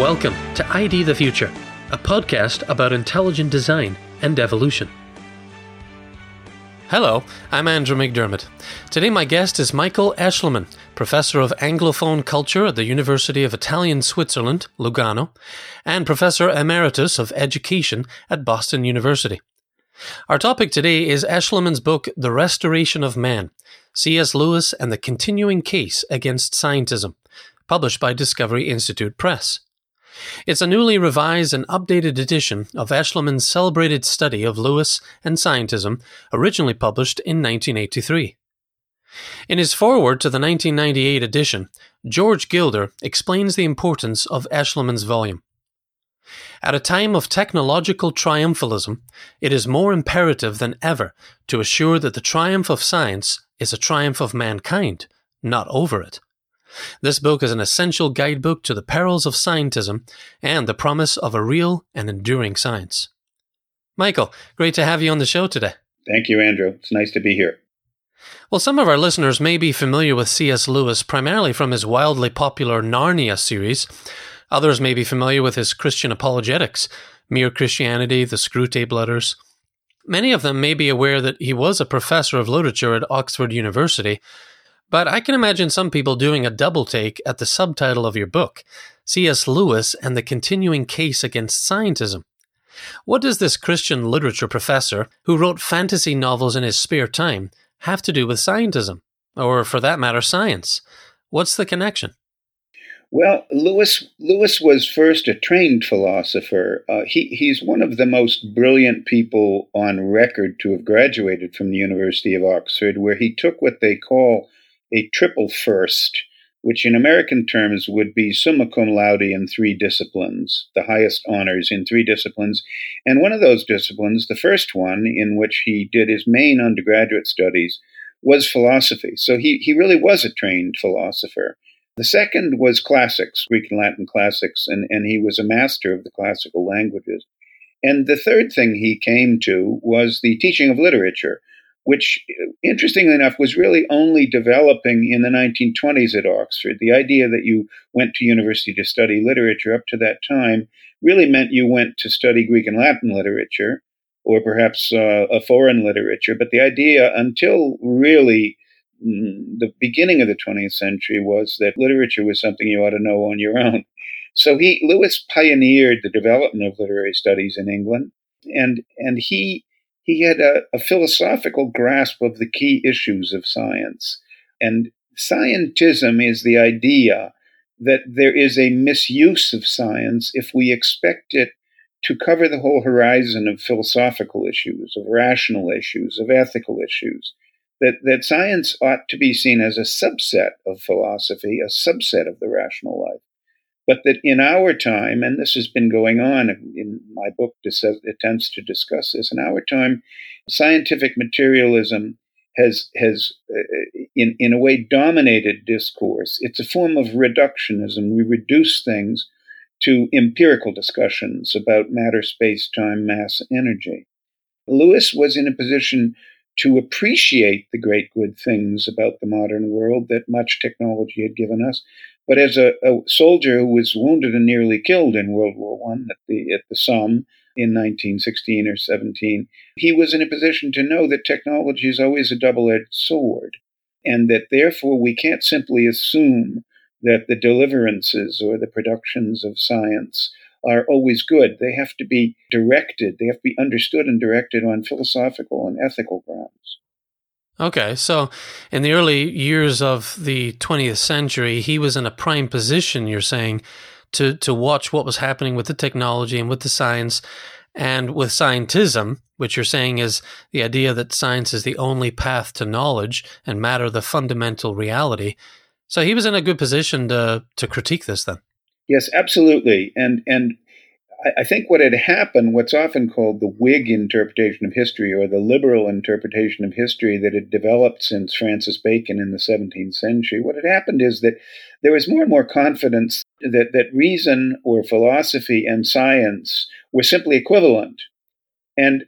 Welcome to ID the Future, a podcast about intelligent design and evolution. Hello, I'm Andrew McDiarmid. Today, my guest is Michael Aeschliman, professor of Anglophone culture at the University of Italian Switzerland, Lugano, and professor emeritus of education at Boston University. Our topic today is Aeschliman's book, The Restoration of Man C.S. Lewis and the Continuing Case Against Scientism, published by Discovery Institute Press. It's a newly revised and updated edition of Aeschliman's celebrated study of Lewis and scientism, originally published in 1983. In his foreword to the 1998 edition, George Gilder explains the importance of Aeschliman's volume. At a time of technological triumphalism, it is more imperative than ever to assure that the triumph of science is a triumph of mankind, not over it. This book is an essential guidebook to the perils of scientism and the promise of a real and enduring science. Michael, great to have you on the show today. Thank you, Andrew. It's nice to be here. Well, some of our listeners may be familiar with C.S. Lewis primarily from his wildly popular Narnia series. Others may be familiar with his Christian apologetics, Mere Christianity, the Screwtape Letters. Many of them may be aware that he was a professor of literature at Oxford University, but I can imagine some people doing a double take at the subtitle of your book, C.S. Lewis and the Continuing Case Against Scientism. What does this Christian literature professor, who wrote fantasy novels in his spare time, have to do with scientism? Or, for that matter, science? What's the connection? Well, Lewis Lewis was first a trained philosopher. Uh, he he's one of the most brilliant people on record to have graduated from the University of Oxford, where he took what they call a triple first, which in American terms would be summa cum laude in three disciplines, the highest honors in three disciplines. And one of those disciplines, the first one in which he did his main undergraduate studies, was philosophy. So he, he really was a trained philosopher. The second was classics, Greek and Latin classics, and, and he was a master of the classical languages. And the third thing he came to was the teaching of literature which, interestingly enough, was really only developing in the 1920s at Oxford. The idea that you went to university to study literature up to that time really meant you went to study Greek and Latin literature, or perhaps uh, a foreign literature. But the idea, until really mm, the beginning of the 20th century, was that literature was something you ought to know on your own. So he Lewis pioneered the development of literary studies in England, and and he he had a, a philosophical grasp of the key issues of science. And scientism is the idea that there is a misuse of science if we expect it to cover the whole horizon of philosophical issues, of rational issues, of ethical issues. That, that science ought to be seen as a subset of philosophy, a subset of the rational life but that in our time, and this has been going on in my book, attempts to discuss this. In our time, scientific materialism has has uh, in in a way dominated discourse. It's a form of reductionism. We reduce things to empirical discussions about matter, space, time, mass, energy. Lewis was in a position to appreciate the great good things about the modern world that much technology had given us, but as a, a, soldier who was wounded and nearly killed in World War One at the at the Somme in 1916 or 17, he was in a position to know that technology is always a double-edged sword, and that therefore we can't simply assume that the deliverances or the productions of science are always good. They have to be directed. They have to be understood and directed on philosophical and ethical grounds. Okay, so in the early years of the 20th century, he was in a prime position, you're saying, to, to watch what was happening with the technology and with the science and with scientism, which you're saying is the idea that science is the only path to knowledge and matter the fundamental reality. So he was in a good position to, to critique this then. Yes, absolutely. And, and I think what had happened, what's often called the Whig interpretation of history or the liberal interpretation of history that had developed since Francis Bacon in the 17th century, what had happened is that there was more and more confidence that, that reason or philosophy and science were simply equivalent. And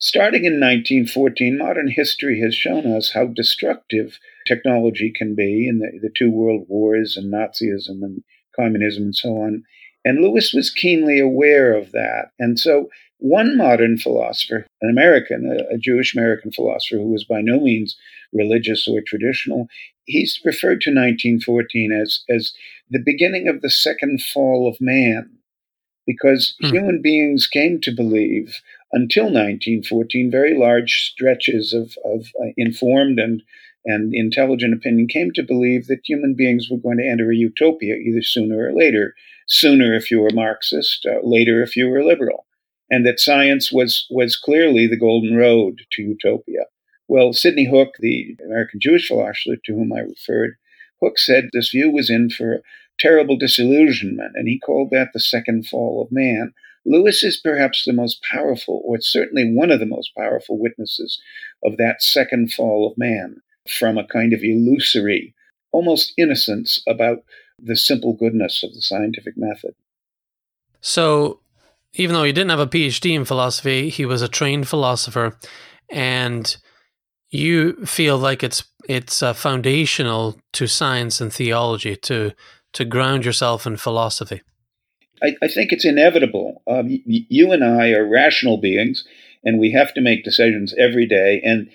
starting in 1914, modern history has shown us how destructive technology can be in the, the two world wars and Nazism and communism and so on And Lewis was keenly aware of that. And so one modern philosopher, an American, a, Jewish American philosopher who was by no means religious or traditional, he's referred to 1914 as, as the beginning of the second fall of man, because hmm. human beings came to believe until 1914 very large stretches of, of uh, informed and and intelligent opinion came to believe that human beings were going to enter a utopia either sooner or later. Sooner if you were Marxist, uh, later if you were liberal and that science was was clearly the golden road to utopia. Well, Sidney Hook, the American Jewish philosopher to whom I referred, Hook said this view was in for terrible disillusionment, and he called that the second fall of man. Lewis is perhaps the most powerful, or certainly one of the most powerful witnesses of that second fall of man from a kind of illusory, almost innocence about the simple goodness of the scientific method. So, even though he didn't have a PhD in philosophy, he was a trained philosopher, and you feel like it's it's uh, foundational to science and theology to to ground yourself in philosophy. I, I think it's inevitable. Um, y- you and I are rational beings, and we have to make decisions every day. And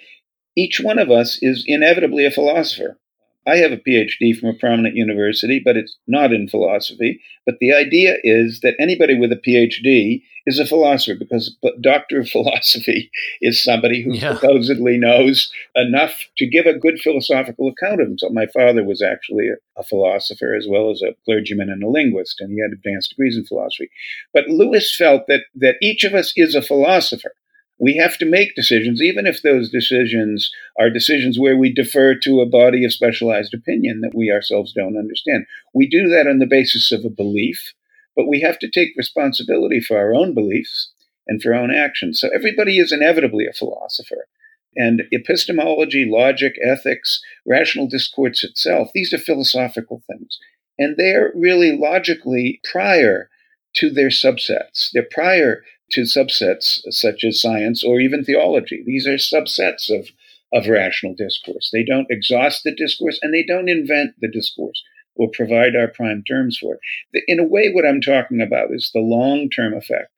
each one of us is inevitably a philosopher. I have a PhD from a prominent university, but it's not in philosophy. But the idea is that anybody with a PhD is a philosopher because a doctor of philosophy is somebody who yeah. supposedly knows enough to give a good philosophical account of himself. My father was actually a, a philosopher as well as a clergyman and a linguist, and he had advanced degrees in philosophy. But Lewis felt that that each of us is a philosopher we have to make decisions, even if those decisions are decisions where we defer to a body of specialized opinion that we ourselves don't understand. We do that on the basis of a belief, but we have to take responsibility for our own beliefs and for our own actions. So everybody is inevitably a philosopher. And epistemology, logic, ethics, rational discourse itself, these are philosophical things. And they're really logically prior to their subsets. They're prior to subsets such as science or even theology. These are subsets of, of rational discourse. They don't exhaust the discourse and they don't invent the discourse or provide our prime terms for it. In a way, what I'm talking about is the long term effect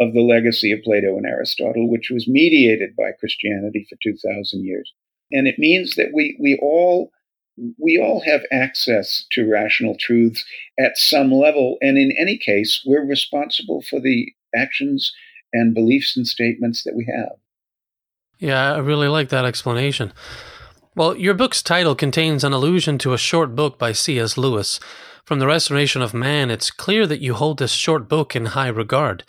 of the legacy of Plato and Aristotle, which was mediated by Christianity for 2,000 years. And it means that we, we all we all have access to rational truths at some level. And in any case, we're responsible for the actions and beliefs and statements that we have. Yeah, I really like that explanation. Well, your book's title contains an allusion to a short book by C.S. Lewis. From the Restoration of Man, it's clear that you hold this short book in high regard.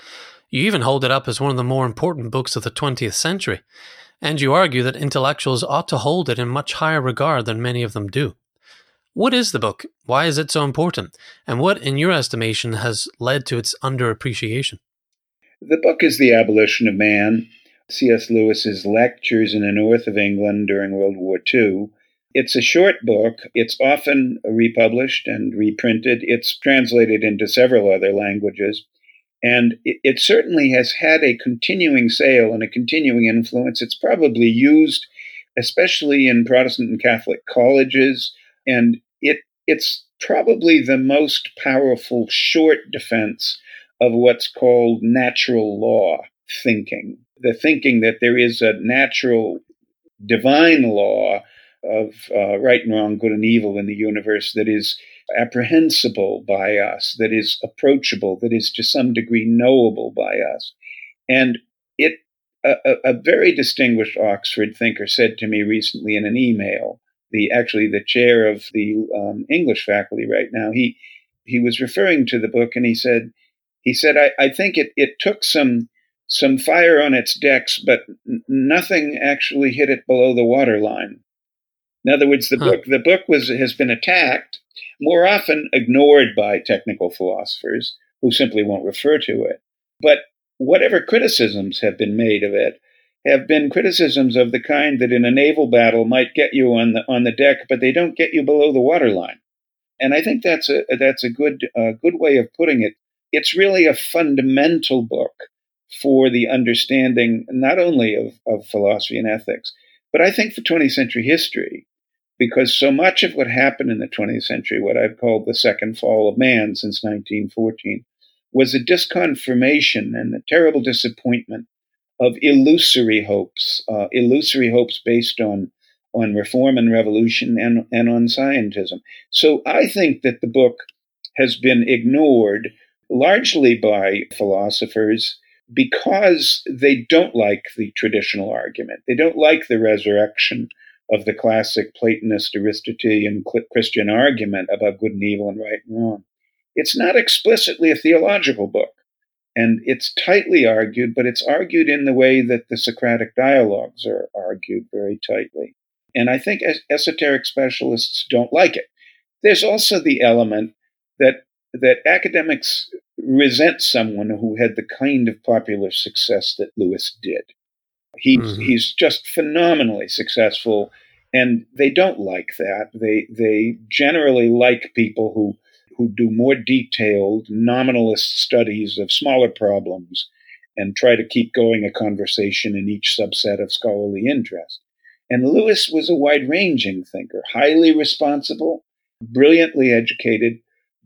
You even hold it up as one of the more important books of the 20th century. And you argue that intellectuals ought to hold it in much higher regard than many of them do. What is the book? Why is it so important? And what, in your estimation, has led to its underappreciation? The book is The Abolition of Man, C.S. Lewis's lectures in the north of England during World War II. It's a short book. It's often republished and reprinted. It's translated into several other languages. And it, it, certainly has had a continuing sale and a continuing influence. It's probably used, especially in Protestant and Catholic colleges. And it, it's probably the most powerful short defense of what's called natural law thinking. The thinking that there is a natural divine law of uh, right and wrong, good and evil in the universe that is apprehensible by us, that is approachable, that is to some degree knowable by us. And it, a, a very distinguished Oxford thinker said to me recently in an email, the actually the chair of the um, English faculty right now, he he was referring to the book and he said, he said, I, I think it, it took some some fire on its decks, but nothing actually hit it below the waterline. In other words, the huh. book the book was has been attacked, more often ignored by technical philosophers who simply won't refer to it. But whatever criticisms have been made of it have been criticisms of the kind that in a naval battle might get you on the on the deck, but they don't get you below the waterline. And I think that's a that's a good uh, good way of putting it it's really a fundamental book for the understanding not only of, of philosophy and ethics, but I think for 20th century history, because so much of what happened in the 20th century, what I've called the second fall of man since 1914, was a disconfirmation and a terrible disappointment of illusory hopes, uh, illusory hopes based on on reform and revolution and, and on scientism. So I think that the book has been ignored largely by philosophers because they don't like the traditional argument. They don't like the resurrection of the classic Platonist Aristotelian Christian argument about good and evil and right and wrong. It's not explicitly a theological book, and it's tightly argued, but it's argued in the way that the Socratic dialogues are argued very tightly. And I think esoteric specialists don't like it. There's also the element that that academics resent someone who had the kind of popular success that Lewis did. He, mm-hmm. He's just phenomenally successful, and they don't like that. They they generally like people who who do more detailed nominalist studies of smaller problems and try to keep going a conversation in each subset of scholarly interest. And Lewis was a wide ranging thinker, highly responsible, brilliantly educated,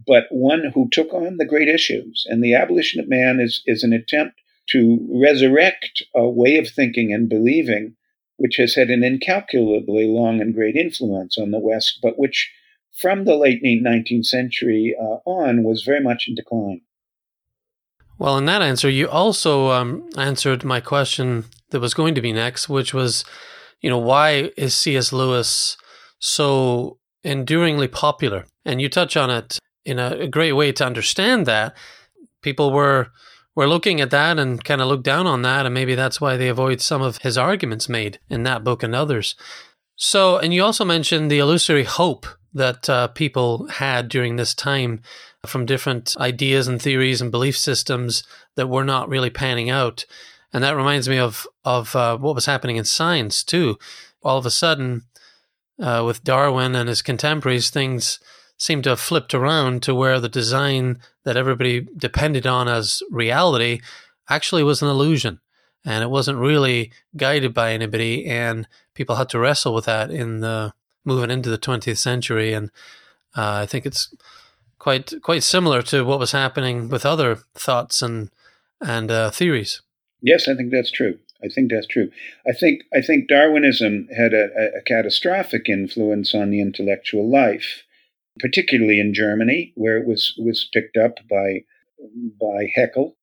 but one who took on the great issues. And the abolition of man is, is an attempt to resurrect a way of thinking and believing which has had an incalculably long and great influence on the West, but which from the late 19th century uh, on was very much in decline. Well, in that answer, you also um, answered my question that was going to be next, which was, you know, why is C.S. Lewis so enduringly popular? And you touch on it in a, a great way to understand that. People were were looking at that and kind of look down on that, and maybe that's why they avoid some of his arguments made in that book and others. So, and you also mentioned the illusory hope that uh, people had during this time from different ideas and theories and belief systems that were not really panning out. And that reminds me of of uh, what was happening in science too. All of a sudden, uh, with Darwin and his contemporaries, things seemed to have flipped around to where the design that everybody depended on as reality actually was an illusion. And it wasn't really guided by anybody and people had to wrestle with that in the moving into the 20th century. And uh, i think it's quite quite similar to what was happening with other thoughts and and uh, theories. Yes i think that's true. I think that's true. I think I think Darwinism had a, a, catastrophic influence on the intellectual life particularly in Germany, where it was was picked up by by Haeckel,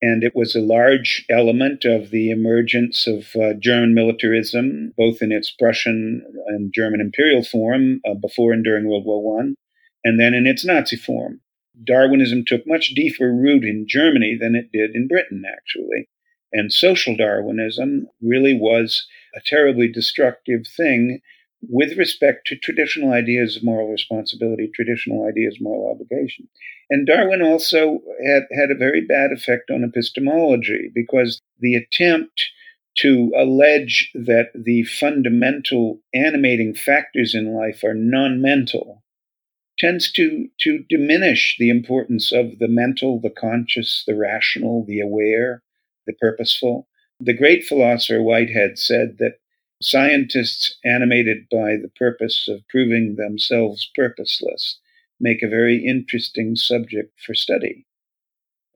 and it was a large element of the emergence of uh, German militarism, both in its Prussian and German imperial form uh, before and during World War One, and then in its Nazi form. Darwinism took much deeper root in Germany than it did in Britain, actually. And social Darwinism really was a terribly destructive thing with respect to traditional ideas of moral responsibility, traditional ideas of moral obligation. And Darwin also had, had a very bad effect on epistemology because the attempt to allege that the fundamental animating factors in life are non mental tends to, to diminish the importance of the mental, the conscious, the rational, the aware, the purposeful. The great philosopher Whitehead said that Scientists animated by the purpose of proving themselves purposeless make a very interesting subject for study.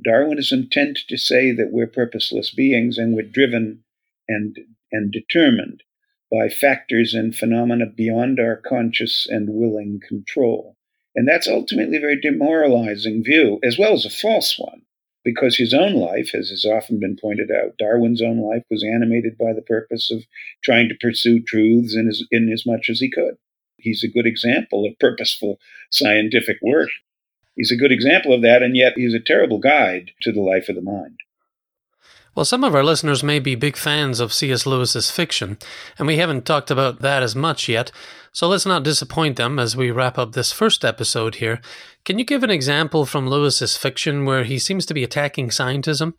Darwinism tends to say that we're purposeless beings and we're driven and, and determined by factors and phenomena beyond our conscious and willing control. And that's ultimately a very demoralizing view, as well as a false one because his own life, as has often been pointed out, Darwin's own life was animated by the purpose of trying to pursue truths in as, in as much as he could. He's a good example of purposeful scientific work. He's a good example of that, and yet he's a terrible guide to the life of the mind. Well, some of our listeners may be big fans of C.S. Lewis's fiction, and we haven't talked about that as much yet, so let's not disappoint them as we wrap up this first episode here. Can you give an example from Lewis's fiction where he seems to be attacking scientism?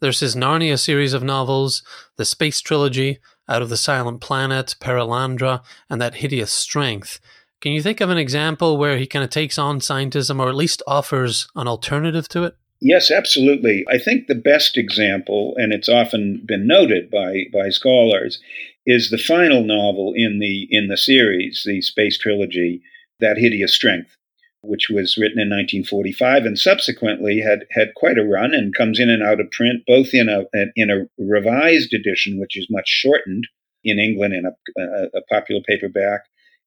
There's his Narnia series of novels, the Space Trilogy, Out of the Silent Planet, Perelandra, and That Hideous Strength. Can you think of an example where he kind of takes on scientism or at least offers an alternative to it? Yes, absolutely. I think the best example, and it's often been noted by, by scholars, is the final novel in the in the series, the Space Trilogy, That Hideous Strength, which was written in 1945 and subsequently had, had quite a run and comes in and out of print, both in a, in a revised edition, which is much shortened in England in a, a, a popular paperback,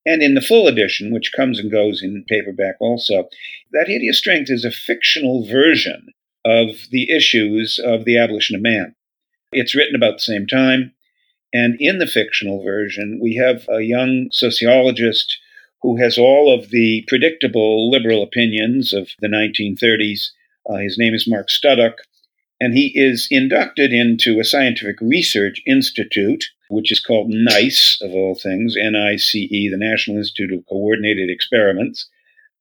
and in the full edition, which comes and goes in paperback also. That Hideous Strength is a fictional version of the issues of the abolition of man. It's written about the same time. And in the fictional version, we have a young sociologist who has all of the predictable liberal opinions of the 1930s. Uh, his name is Mark Studdock, and he is inducted into a scientific research institute, which is called NICE, of all things, N I C E, the National Institute of Coordinated Experiments.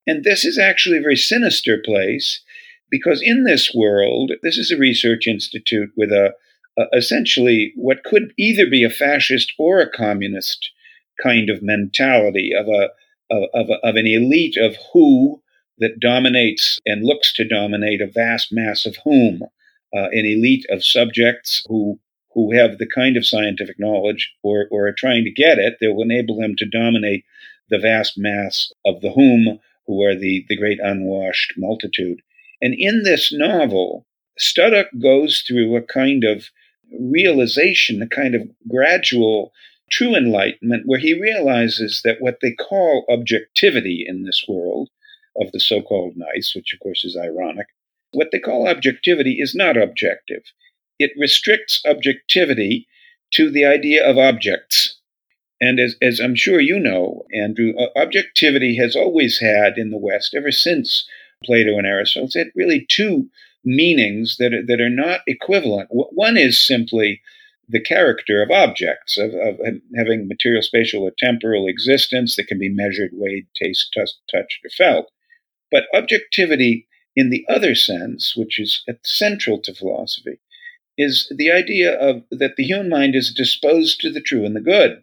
And this is actually a very sinister place because in this world, this is a research institute with a, a essentially what could either be a fascist or a communist kind of mentality of a of, of, of an elite of who that dominates and looks to dominate a vast mass of whom, uh, an elite of subjects who who have the kind of scientific knowledge or, or are trying to get it that will enable them to dominate the vast mass of the whom, who are the, the great unwashed multitude. And in this novel, Studdock goes through a kind of realization, a kind of gradual true enlightenment where he realizes that what they call objectivity in this world of the so called nice, which of course is ironic, what they call objectivity is not objective. It restricts objectivity to the idea of objects. And as, as I'm sure you know, Andrew, objectivity has always had in the West, ever since Plato and Aristotle, had really two meanings that are, that are not equivalent. One is simply the character of objects, of, of, having material, spatial, or temporal existence that can be measured, weighed, tasted, touched, or felt. But objectivity in the other sense, which is central to philosophy, is the idea of that the human mind is disposed to the true and the good.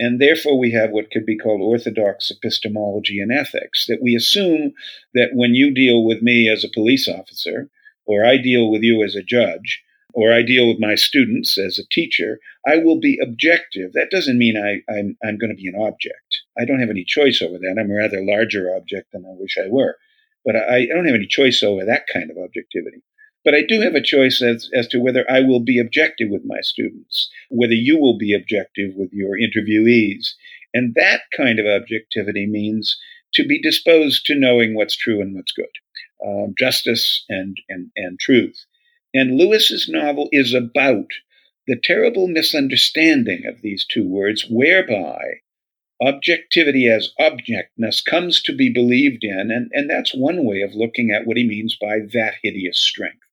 And therefore, we have what could be called orthodox epistemology and ethics, that we assume that when you deal with me as a police officer, or I deal with you as a judge, or I deal with my students as a teacher, I will be objective. That doesn't mean I, I'm, I'm going to be an object. I don't have any choice over that. I'm a rather larger object than I wish I were. But I, I don't have any choice over that kind of objectivity. But I do have a choice as, as to whether I will be objective with my students, whether you will be objective with your interviewees. And that kind of objectivity means to be disposed to knowing what's true and what's good, um, justice and, and, and truth. And Lewis's novel is about the terrible misunderstanding of these two words, whereby objectivity as objectness comes to be believed in, and, and that's one way of looking at what he means by that hideous strength.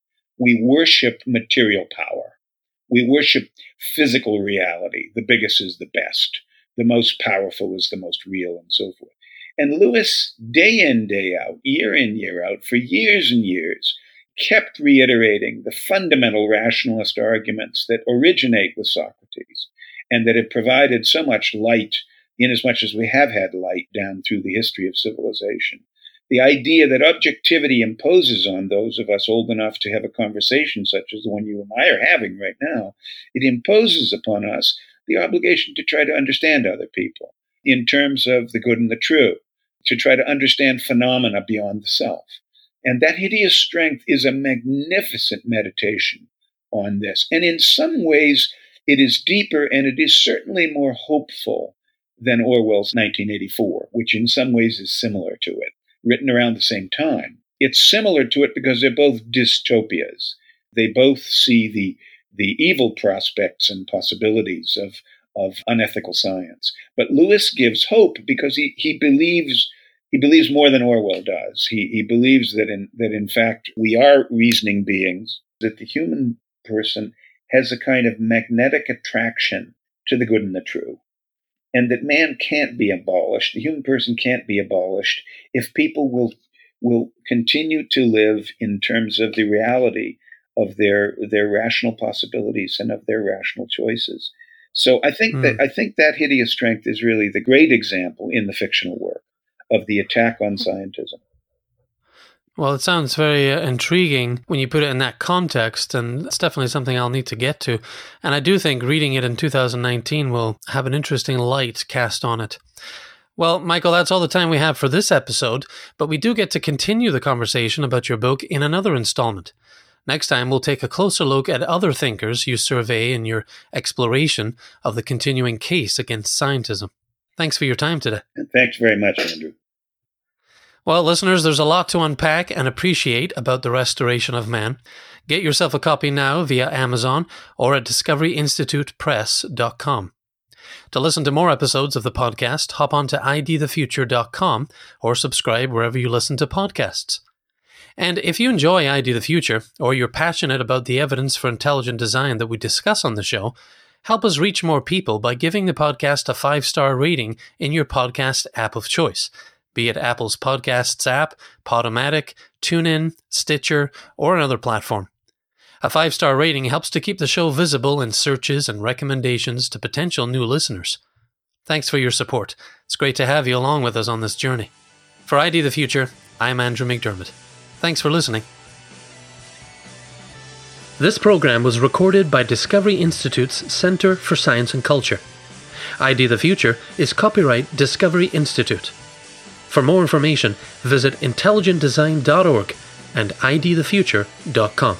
We worship material power. We worship physical reality. The biggest is the best. The most powerful is the most real, and so forth. And Lewis, day in, day out, year in, year out, for years and years, kept reiterating the fundamental rationalist arguments that originate with Socrates and that have provided so much light, inasmuch as we have had light down through the history of civilization. The idea that objectivity imposes on those of us old enough to have a conversation such as the one you and I are having right now, it imposes upon us the obligation to try to understand other people in terms of the good and the true, to try to understand phenomena beyond the self. And that hideous strength is a magnificent meditation on this. And in some ways, it is deeper and it is certainly more hopeful than Orwell's 1984, which in some ways is similar to it, written around the same time. It's similar to it because they're both dystopias. They both see the, the evil prospects and possibilities of, of unethical science. But Lewis gives hope because he, he believes he believes more than Orwell does. He, he believes that in, that in fact we are reasoning beings, that the human person has a kind of magnetic attraction to the good and the true, and that man can't be abolished, the human person can't be abolished if people will will continue to live in terms of the reality of their their rational possibilities and of their rational choices. So I think mm. that I think that hideous strength is really the great example in the fictional work of the attack on scientism. Well, it sounds very uh, intriguing when you put it in that context, and it's definitely something I'll need to get to. And I do think reading it in 2019 will have an interesting light cast on it. Well, Michael, that's all the time we have for this episode, but we do get to continue the conversation about your book in another installment. Next time, we'll take a closer look at other thinkers you survey in your exploration of the continuing case against scientism. Thanks for your time today. Thanks very much, Andrew. Well, listeners, there's a lot to unpack and appreciate about the restoration of man. Get yourself a copy now via Amazon or at discoveryinstitutepress.com. To listen to more episodes of the podcast, hop on to idthefuture.com or subscribe wherever you listen to podcasts. And if you enjoy ID the Future, or you're passionate about the evidence for intelligent design that we discuss on the show, help us reach more people by giving the podcast a five star rating in your podcast app of choice, be it Apple's Podcasts app, Podomatic, TuneIn, Stitcher, or another platform. A five star rating helps to keep the show visible in searches and recommendations to potential new listeners. Thanks for your support. It's great to have you along with us on this journey. For ID the Future, I'm Andrew McDiarmid. Thanks for listening. This program was recorded by Discovery Institute's Center for Science and Culture. ID the Future is copyright Discovery Institute. For more information, visit intelligentdesign.org and idthefuture.com.